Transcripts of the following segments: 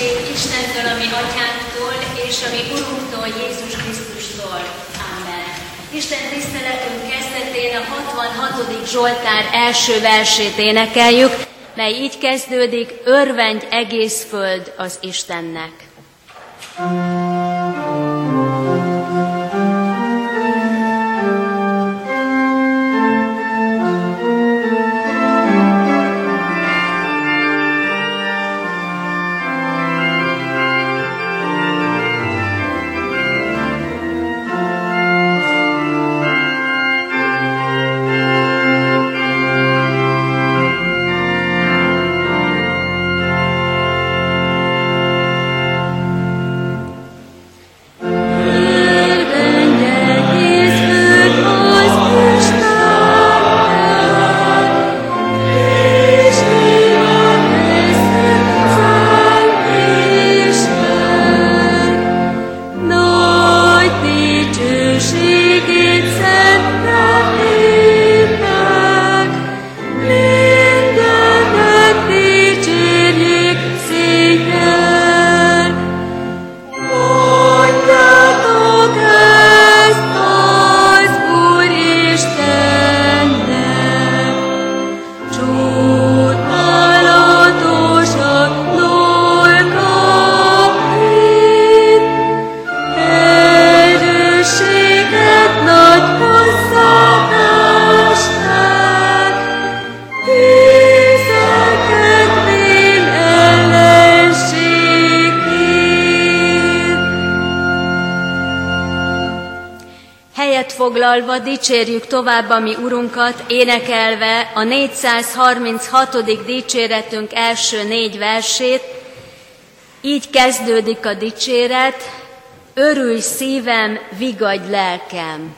dicsőség Istentől, ami atyánktól, és ami Urunktól, Jézus Krisztustól. Amen. Isten tiszteletünk kezdetén a 66. Zsoltár első versét énekeljük, mely így kezdődik, örvendj egész föld az Istennek. Foglalva dicsérjük tovább a mi Urunkat, énekelve a 436. dicséretünk első négy versét. Így kezdődik a dicséret, örülj szívem, vigadj lelkem.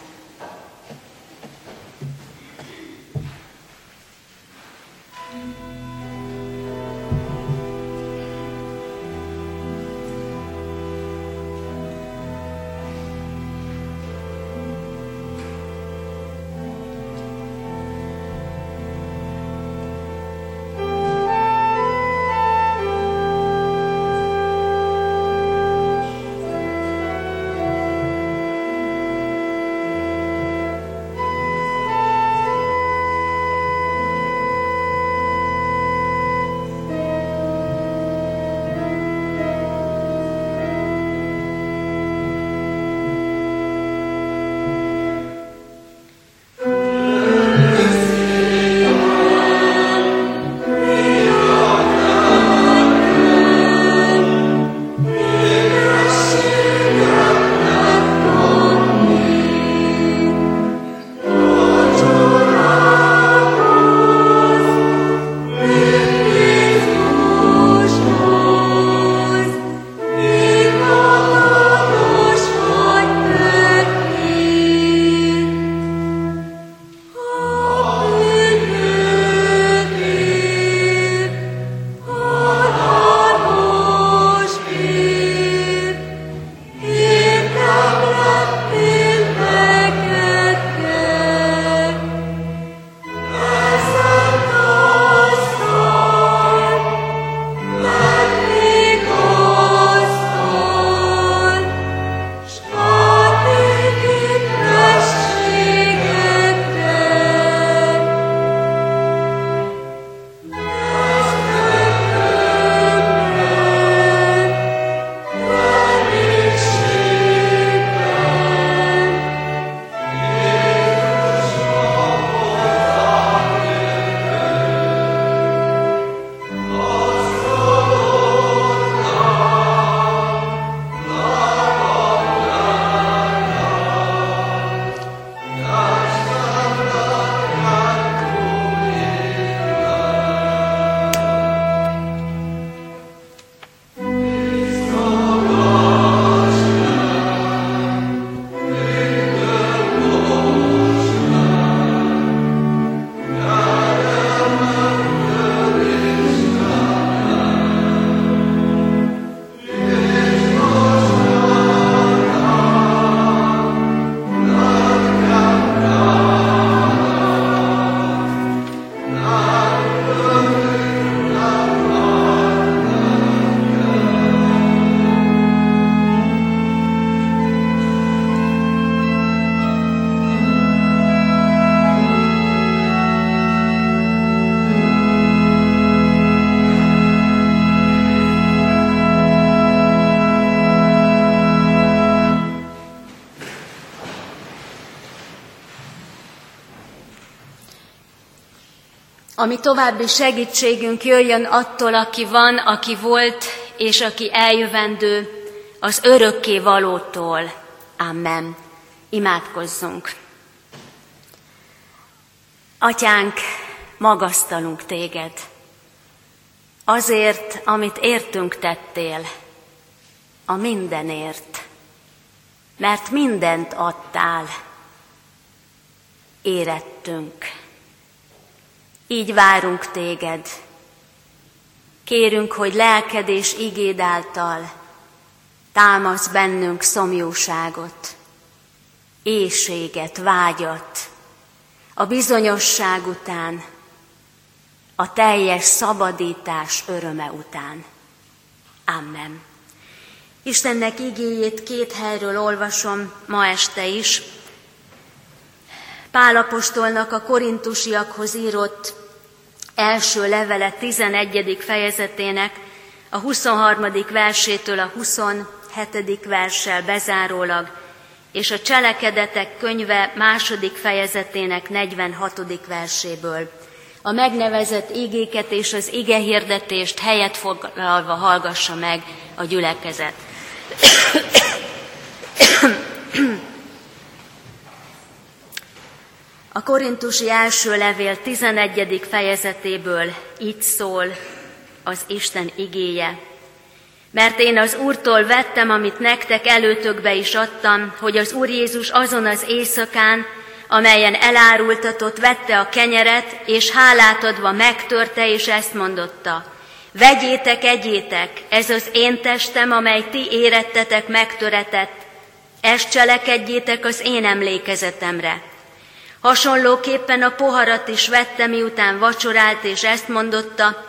Ami további segítségünk jöjjön attól, aki van, aki volt, és aki eljövendő, az örökké valótól. Amen. Imádkozzunk. Atyánk, magasztalunk téged. Azért, amit értünk tettél, a mindenért, mert mindent adtál, érettünk. Így várunk téged. Kérünk, hogy lelked és igéd által támasz bennünk szomjúságot, éjséget, vágyat, a bizonyosság után, a teljes szabadítás öröme után. Amen. Istennek igéjét két helyről olvasom ma este is. Pálapostolnak a korintusiakhoz írott első levele 11. fejezetének a 23. versétől a 27. verssel bezárólag, és a cselekedetek könyve második fejezetének 46. verséből. A megnevezett igéket és az ige hirdetést helyet foglalva hallgassa meg a gyülekezet. A korintusi első levél 11. fejezetéből így szól az Isten igéje. Mert én az Úrtól vettem, amit nektek előtökbe is adtam, hogy az Úr Jézus azon az éjszakán, amelyen elárultatott, vette a kenyeret, és hálát adva megtörte, és ezt mondotta. Vegyétek, egyétek, ez az én testem, amely ti érettetek megtöretett, ezt cselekedjétek az én emlékezetemre. Hasonlóképpen a poharat is vette, miután vacsorált, és ezt mondotta,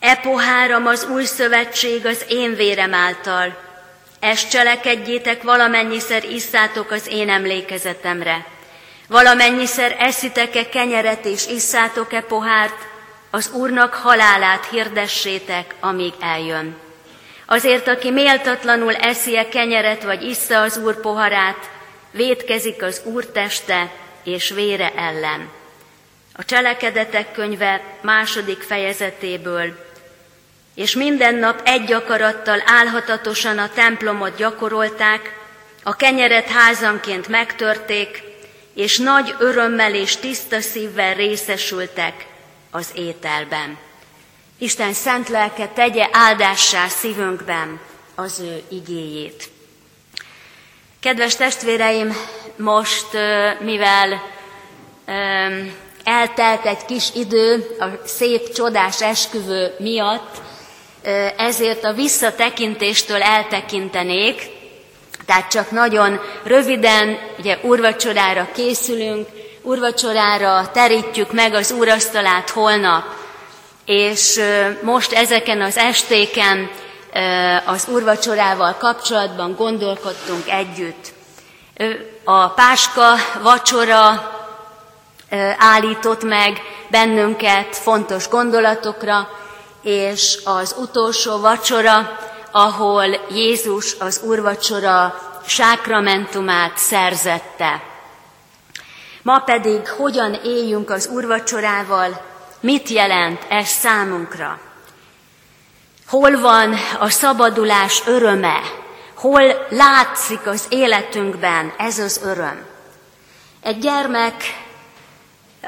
e poháram az új szövetség az én vérem által. Ezt cselekedjétek, valamennyiszer isszátok az én emlékezetemre. Valamennyiszer eszitek-e kenyeret és isszátok-e pohárt, az Úrnak halálát hirdessétek, amíg eljön. Azért, aki méltatlanul eszi-e kenyeret vagy issza az Úr poharát, vétkezik az Úr teste és vére ellen. A cselekedetek könyve második fejezetéből, és minden nap egy akarattal álhatatosan a templomot gyakorolták, a kenyeret házanként megtörték, és nagy örömmel és tiszta szívvel részesültek az ételben. Isten szent lelke tegye áldássá szívünkben az ő igéjét. Kedves testvéreim, most, mivel eltelt egy kis idő a szép, csodás esküvő miatt, ezért a visszatekintéstől eltekintenék, tehát csak nagyon röviden, ugye urvacsorára készülünk, urvacsorára terítjük meg az úrasztalát holnap, és most ezeken az estéken az urvacsorával kapcsolatban gondolkodtunk együtt. A páska vacsora állított meg bennünket fontos gondolatokra, és az utolsó vacsora, ahol Jézus az urvacsora sákramentumát szerzette. Ma pedig hogyan éljünk az urvacsorával, mit jelent ez számunkra? Hol van a szabadulás öröme? Hol látszik az életünkben ez az öröm? Egy gyermek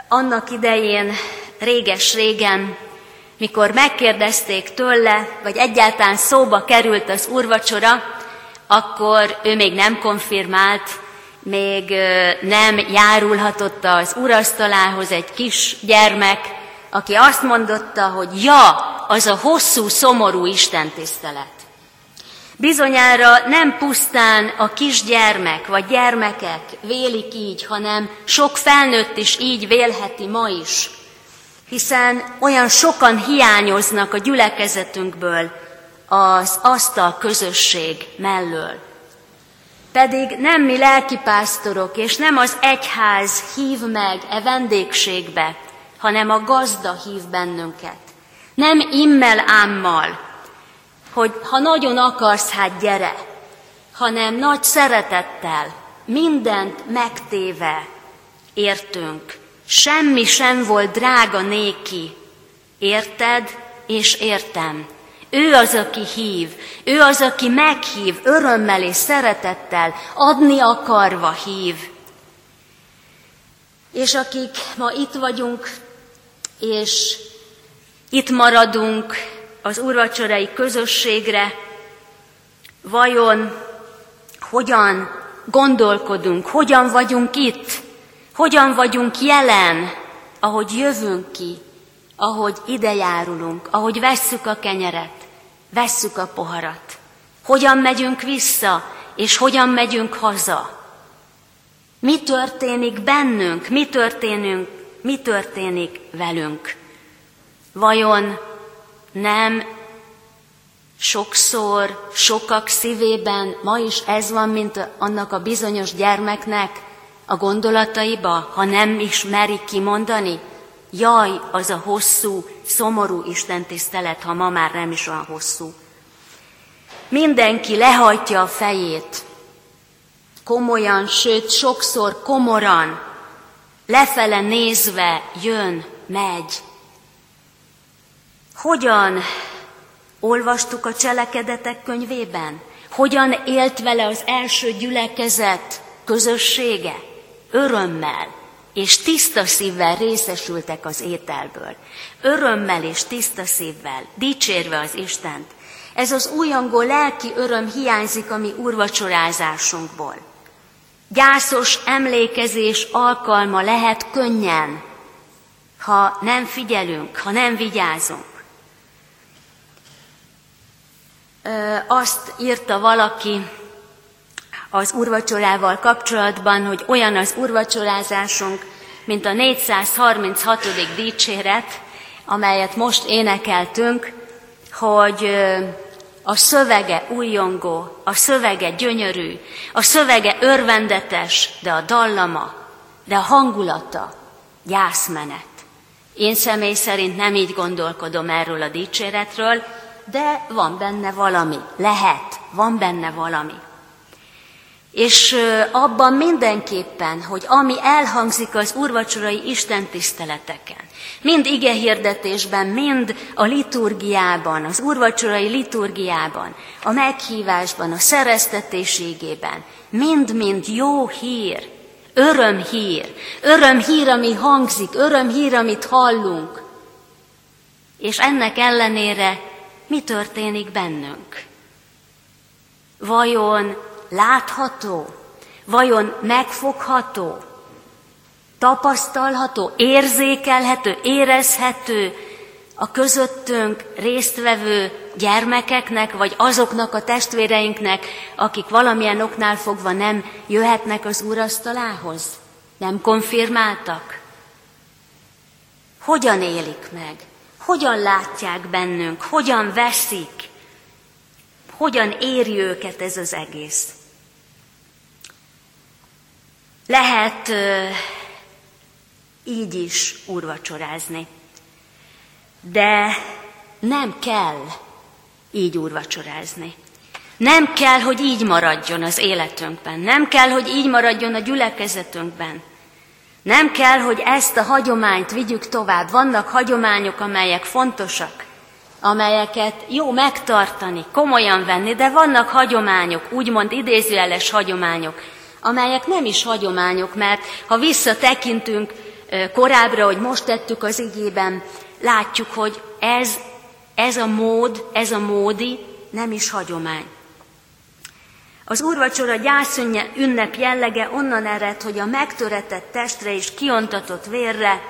annak idején, réges-régen, mikor megkérdezték tőle, vagy egyáltalán szóba került az úrvacsora, akkor ő még nem konfirmált, még nem járulhatott az urasztalához egy kis gyermek, aki azt mondotta, hogy ja, az a hosszú, szomorú istentisztelet. Bizonyára nem pusztán a kisgyermek vagy gyermekek vélik így, hanem sok felnőtt is így vélheti ma is, hiszen olyan sokan hiányoznak a gyülekezetünkből az asztal közösség mellől. Pedig nem mi lelkipásztorok, és nem az egyház hív meg e vendégségbe, hanem a gazda hív bennünket. Nem immel ámmal, hogy ha nagyon akarsz, hát gyere, hanem nagy szeretettel, mindent megtéve értünk, Semmi sem volt drága néki, érted és értem. Ő az, aki hív, ő az, aki meghív, örömmel és szeretettel, adni akarva hív. És akik ma itt vagyunk, és itt maradunk az urvacsorai közösségre, vajon hogyan gondolkodunk, hogyan vagyunk itt, hogyan vagyunk jelen, ahogy jövünk ki, ahogy idejárulunk, ahogy vesszük a kenyeret, vesszük a poharat, hogyan megyünk vissza, és hogyan megyünk haza. Mi történik bennünk, mi történünk, mi történik velünk. Vajon nem sokszor, sokak szívében ma is ez van, mint annak a bizonyos gyermeknek a gondolataiba, ha nem is merik kimondani? Jaj, az a hosszú, szomorú Isten tisztelet, ha ma már nem is olyan hosszú. Mindenki lehajtja a fejét, komolyan, sőt sokszor komoran, lefele nézve jön, megy. Hogyan olvastuk a cselekedetek könyvében? Hogyan élt vele az első gyülekezet közössége? Örömmel és tiszta szívvel részesültek az ételből. Örömmel és tiszta szívvel, dicsérve az Istent. Ez az újangó lelki öröm hiányzik a mi urvacsorázásunkból. Gyászos emlékezés alkalma lehet könnyen, ha nem figyelünk, ha nem vigyázunk. Azt írta valaki az urvacsorával kapcsolatban, hogy olyan az urvacsorázásunk, mint a 436. dicséret, amelyet most énekeltünk, hogy a szövege újongó, a szövege gyönyörű, a szövege örvendetes, de a dallama, de a hangulata gyászmenet. Én személy szerint nem így gondolkodom erről a dicséretről, de van benne valami, lehet, van benne valami. És abban mindenképpen, hogy ami elhangzik az urvacsorai istentiszteleteken, mind ige hirdetésben, mind a liturgiában, az urvacsorai liturgiában, a meghívásban, a szereztetéségében, mind-mind jó hír, örömhír, örömhír, ami hangzik, örömhír, amit hallunk. És ennek ellenére mi történik bennünk? Vajon látható? Vajon megfogható? Tapasztalható, érzékelhető, érezhető a közöttünk résztvevő gyermekeknek, vagy azoknak a testvéreinknek, akik valamilyen oknál fogva nem jöhetnek az úrasztalához? Nem konfirmáltak? Hogyan élik meg? Hogyan látják bennünk? Hogyan veszik? Hogyan éri őket ez az egész? Lehet így is úrvacsorázni, de nem kell így úrvacsorázni. Nem kell, hogy így maradjon az életünkben. Nem kell, hogy így maradjon a gyülekezetünkben. Nem kell, hogy ezt a hagyományt vigyük tovább. Vannak hagyományok, amelyek fontosak, amelyeket jó megtartani, komolyan venni, de vannak hagyományok, úgymond idézőjeles hagyományok, amelyek nem is hagyományok, mert ha visszatekintünk korábbra, hogy most tettük az igében, látjuk, hogy ez, ez a mód, ez a módi nem is hagyomány. Az úrvacsora gyászönye ünnep jellege onnan ered, hogy a megtöretett testre és kiontatott vérre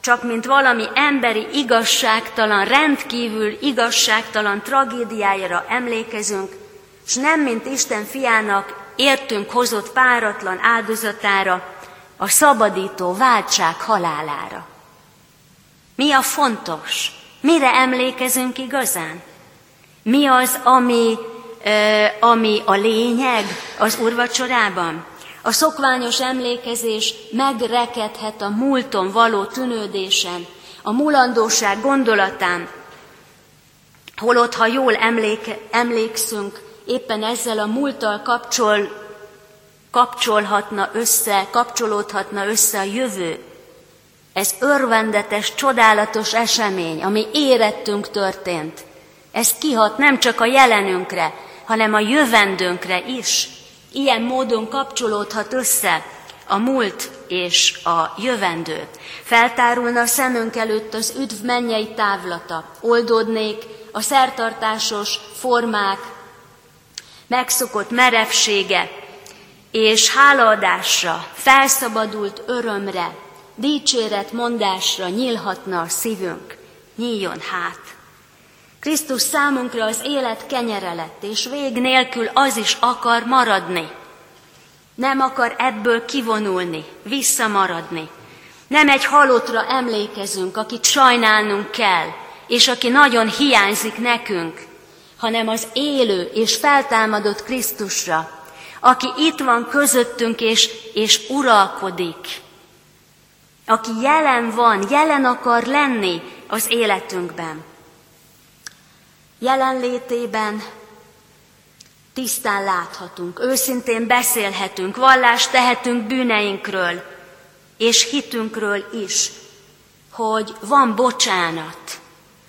csak mint valami emberi igazságtalan, rendkívül igazságtalan tragédiájára emlékezünk, és nem mint Isten fiának értünk hozott páratlan áldozatára, a szabadító váltság halálára. Mi a fontos? Mire emlékezünk igazán? Mi az, ami, ami a lényeg az urvacsorában? A szokványos emlékezés megrekedhet a múlton való tűnődésen, a mulandóság gondolatán, holott, ha jól emléke, emlékszünk, éppen ezzel a múlttal kapcsol, kapcsolhatna össze, kapcsolódhatna össze a jövő. Ez örvendetes, csodálatos esemény, ami érettünk történt. Ez kihat nem csak a jelenünkre, hanem a jövendőnkre is. Ilyen módon kapcsolódhat össze a múlt és a jövendő. Feltárulna a szemünk előtt az üdv mennyei távlata, oldódnék a szertartásos formák, megszokott merevsége, és hálaadásra, felszabadult örömre, dicséret mondásra nyílhatna a szívünk, nyíljon hát. Krisztus számunkra az élet kenyere lett, és vég nélkül az is akar maradni. Nem akar ebből kivonulni, visszamaradni. Nem egy halottra emlékezünk, akit sajnálnunk kell, és aki nagyon hiányzik nekünk, hanem az élő és feltámadott Krisztusra, aki itt van közöttünk és, és uralkodik, aki jelen van, jelen akar lenni az életünkben. Jelenlétében tisztán láthatunk, őszintén beszélhetünk, vallást tehetünk bűneinkről, és hitünkről is, hogy van bocsánat,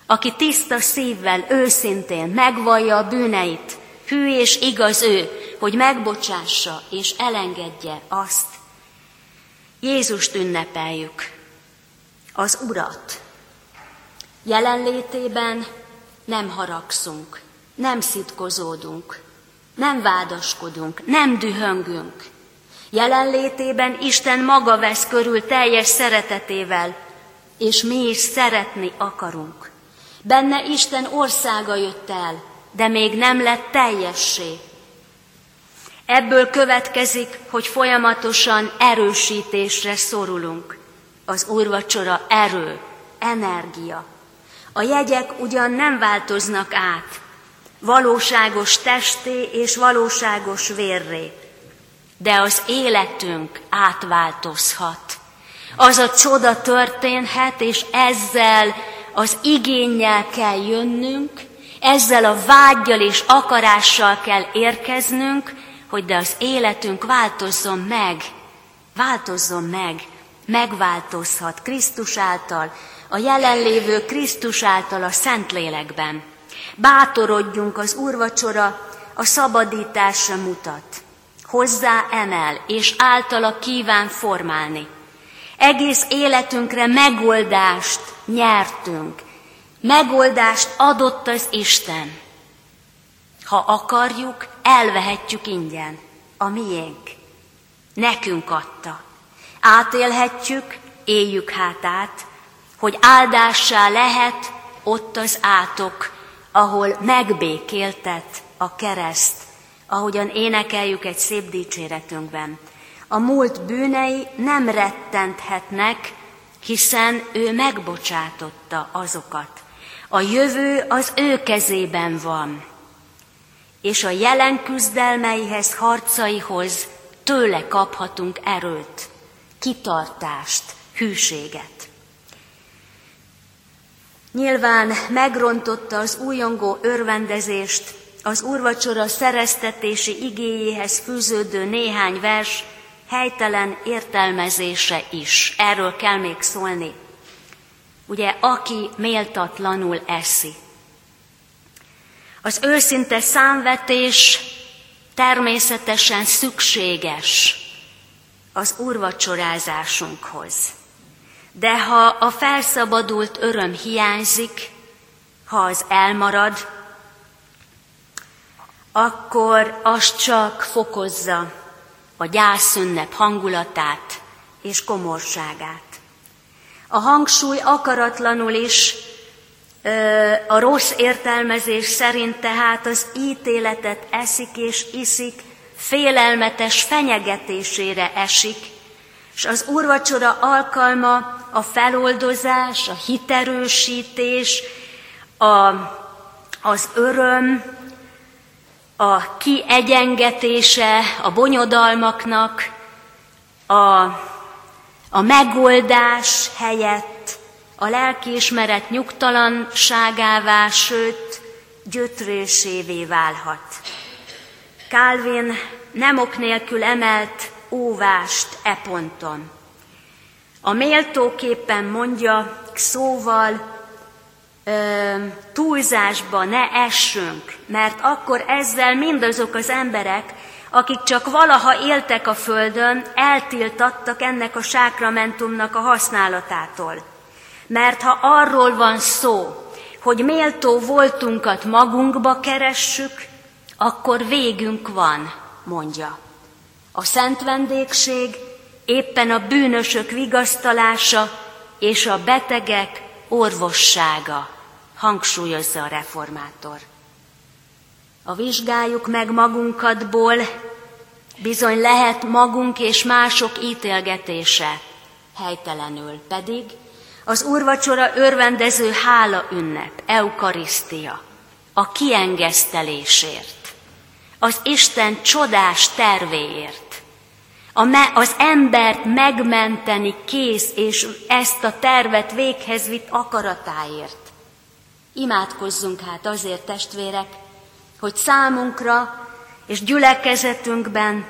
aki tiszta szívvel, őszintén megvallja a bűneit, hű és igaz ő, hogy megbocsássa és elengedje azt. Jézust ünnepeljük, az Urat. Jelenlétében nem haragszunk, nem szitkozódunk, nem vádaskodunk, nem dühöngünk. Jelenlétében Isten maga vesz körül teljes szeretetével, és mi is szeretni akarunk. Benne Isten országa jött el, de még nem lett teljessé. Ebből következik, hogy folyamatosan erősítésre szorulunk. Az úrvacsora erő, energia. A jegyek ugyan nem változnak át, valóságos testé és valóságos vérré, de az életünk átváltozhat. Az a csoda történhet, és ezzel az igényel kell jönnünk, ezzel a vágyjal és akarással kell érkeznünk, hogy de az életünk változzon meg, változzon meg, megváltozhat Krisztus által, a jelenlévő Krisztus által a Szentlélekben. Bátorodjunk az úrvacsora, a szabadításra mutat. Hozzá emel, és általa kíván formálni. Egész életünkre megoldást nyertünk. Megoldást adott az Isten. Ha akarjuk, elvehetjük ingyen. A miénk. Nekünk adta. Átélhetjük, éljük hát át, hogy áldássá lehet ott az átok, ahol megbékéltet a kereszt, ahogyan énekeljük egy szép dicséretünkben. A múlt bűnei nem rettenthetnek, hiszen ő megbocsátotta azokat. A jövő az ő kezében van, és a jelen küzdelmeihez, harcaihoz tőle kaphatunk erőt, kitartást, hűséget. Nyilván megrontotta az újongó örvendezést, az úrvacsora szereztetési igéjéhez fűződő néhány vers helytelen értelmezése is. Erről kell még szólni. Ugye, aki méltatlanul eszi. Az őszinte számvetés természetesen szükséges az úrvacsorázásunkhoz. De ha a felszabadult öröm hiányzik, ha az elmarad, akkor az csak fokozza a gyászünnep hangulatát és komorságát. A hangsúly akaratlanul is a rossz értelmezés szerint tehát az ítéletet eszik és iszik, félelmetes fenyegetésére esik, és az úrvacsora alkalma a feloldozás, a hiterősítés, a, az öröm, a kiegyengetése a bonyodalmaknak, a, a megoldás helyett a lelkiismeret nyugtalanságává, sőt, gyötrésévé válhat. Calvin nem ok nélkül emelt óvást e ponton. A méltóképpen mondja szóval, ö, túlzásba ne essünk, mert akkor ezzel mindazok az emberek, akik csak valaha éltek a földön, eltiltattak ennek a sákramentumnak a használatától. Mert ha arról van szó, hogy méltó voltunkat magunkba keressük, akkor végünk van, mondja. A szent vendégség éppen a bűnösök vigasztalása és a betegek orvossága, hangsúlyozza a reformátor. A vizsgáljuk meg magunkatból. Bizony lehet magunk és mások ítélgetése. Helytelenül, pedig az úrvacsora örvendező hála ünnep, eukarisztia, a kiengesztelésért, az Isten csodás tervéért, a me, az embert megmenteni kész és ezt a tervet véghez vitt akaratáért. Imádkozzunk hát azért, testvérek, hogy számunkra és gyülekezetünkben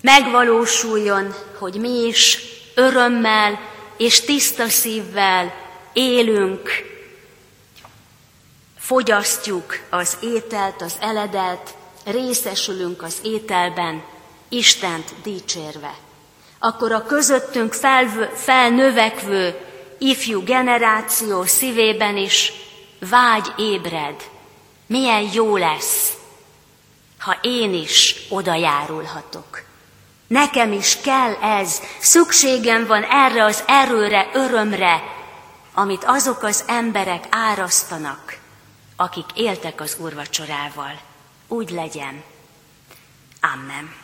megvalósuljon, hogy mi is örömmel és tiszta szívvel élünk, fogyasztjuk az ételt, az eledelt, részesülünk az ételben, Istent dicsérve. Akkor a közöttünk felvő, felnövekvő ifjú generáció szívében is vágy ébred. Milyen jó lesz, ha én is oda járulhatok. Nekem is kell ez, szükségem van erre az erőre, örömre, amit azok az emberek árasztanak, akik éltek az úrvacsorával. Úgy legyen. Amen.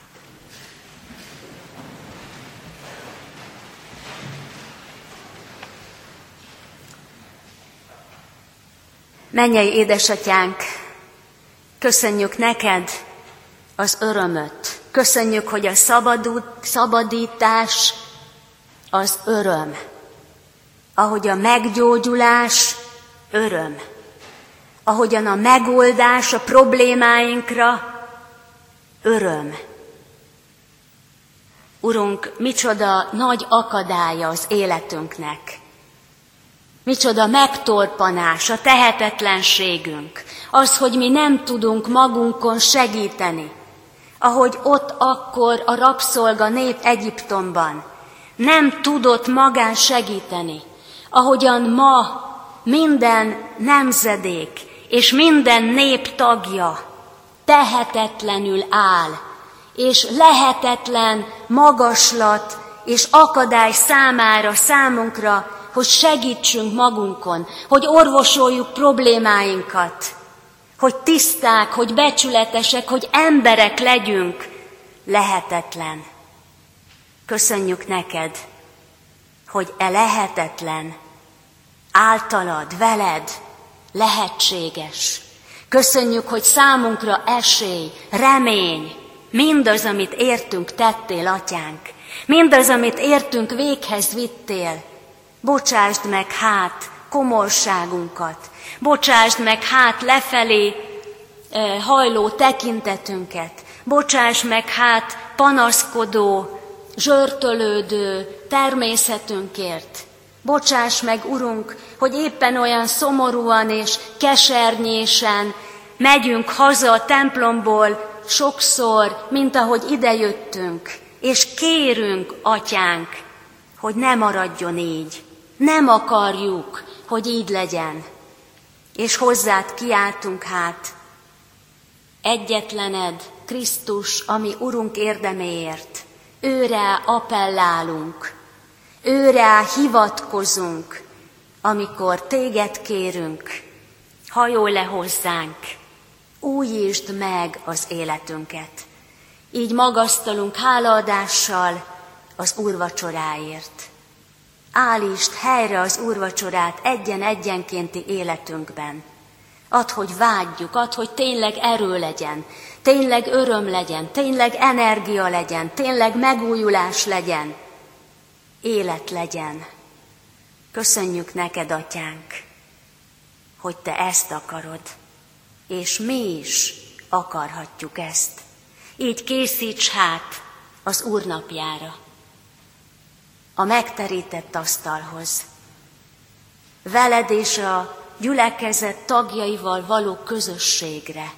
Mennyei édesatyánk, köszönjük neked az örömöt. Köszönjük, hogy a szabadút, szabadítás az öröm. Ahogy a meggyógyulás öröm. Ahogyan a megoldás a problémáinkra öröm. Urunk, micsoda nagy akadálya az életünknek. Micsoda megtorpanás, a tehetetlenségünk, az, hogy mi nem tudunk magunkon segíteni, ahogy ott akkor a rabszolga nép Egyiptomban nem tudott magán segíteni, ahogyan ma minden nemzedék és minden nép tagja tehetetlenül áll, és lehetetlen magaslat és akadály számára, számunkra, hogy segítsünk magunkon, hogy orvosoljuk problémáinkat, hogy tiszták, hogy becsületesek, hogy emberek legyünk, lehetetlen. Köszönjük neked, hogy e lehetetlen általad, veled lehetséges. Köszönjük, hogy számunkra esély, remény, mindaz, amit értünk, tettél, atyánk. Mindaz, amit értünk, véghez vittél. Bocsásd meg hát komorságunkat, Bocsásd meg hát lefelé eh, hajló tekintetünket. Bocsáss meg hát panaszkodó, zsörtölődő természetünkért. Bocsáss meg, Urunk, hogy éppen olyan szomorúan és kesernyésen megyünk haza a templomból sokszor, mint ahogy idejöttünk, és kérünk, Atyánk, hogy ne maradjon így. Nem akarjuk, hogy így legyen. És hozzád kiáltunk hát, egyetlened, Krisztus, ami Urunk érdeméért, őre appellálunk, őre hivatkozunk, amikor téged kérünk, hajolj le hozzánk, újítsd meg az életünket. Így magasztalunk hálaadással az úrvacsoráért állítsd helyre az úrvacsorát egyen-egyenkénti életünkben. Add, hogy vágyjuk, add, hogy tényleg erő legyen, tényleg öröm legyen, tényleg energia legyen, tényleg megújulás legyen, élet legyen. Köszönjük neked, atyánk, hogy te ezt akarod, és mi is akarhatjuk ezt. Így készíts hát az Úr napjára a megterített asztalhoz. Veled és a gyülekezet tagjaival való közösségre,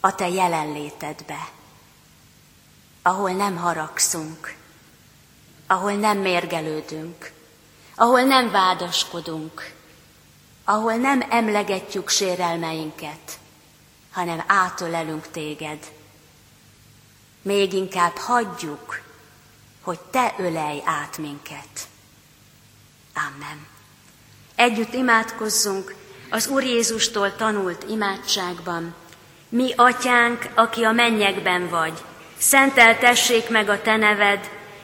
a te jelenlétedbe, ahol nem haragszunk, ahol nem mérgelődünk, ahol nem vádaskodunk, ahol nem emlegetjük sérelmeinket, hanem átölelünk téged. Még inkább hagyjuk, hogy te ölelj át minket. Amen. Együtt imádkozzunk az Úr Jézustól tanult imádságban. Mi, atyánk, aki a mennyekben vagy, szenteltessék meg a te neved,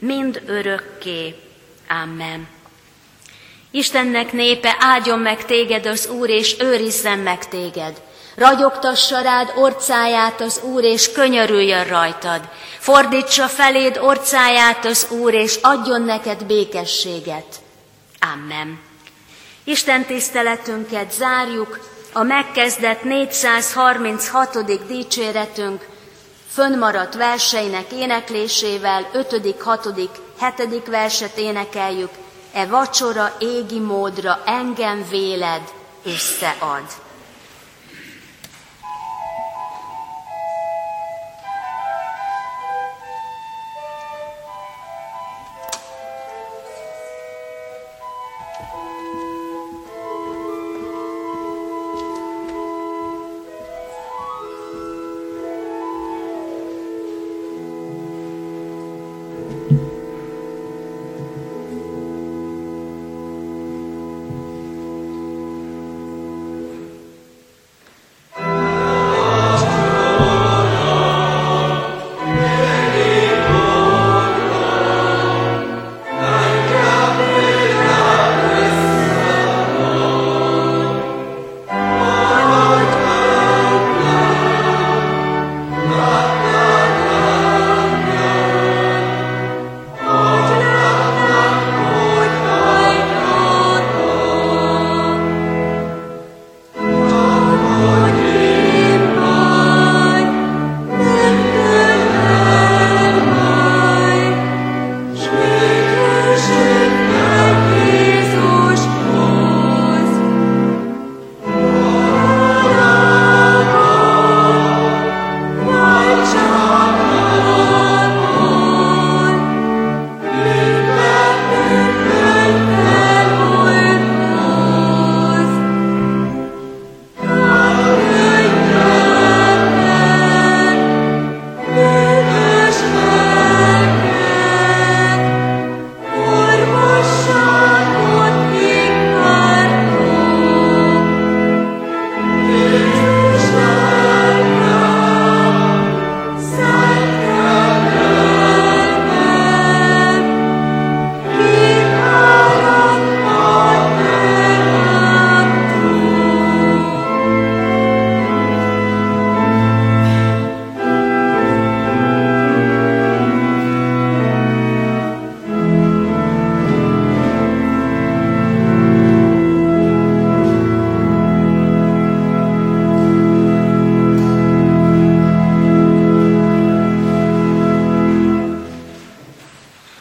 mind örökké. Amen. Istennek népe, áldjon meg téged az Úr, és őrizzen meg téged. Ragyogtassa rád orcáját az Úr, és könyörüljön rajtad. Fordítsa feléd orcáját az Úr, és adjon neked békességet. Amen. Isten tiszteletünket zárjuk, a megkezdett 436. dicséretünk fönnmaradt verseinek éneklésével 5., 6., 7. verset énekeljük, e vacsora égi módra engem véled összead.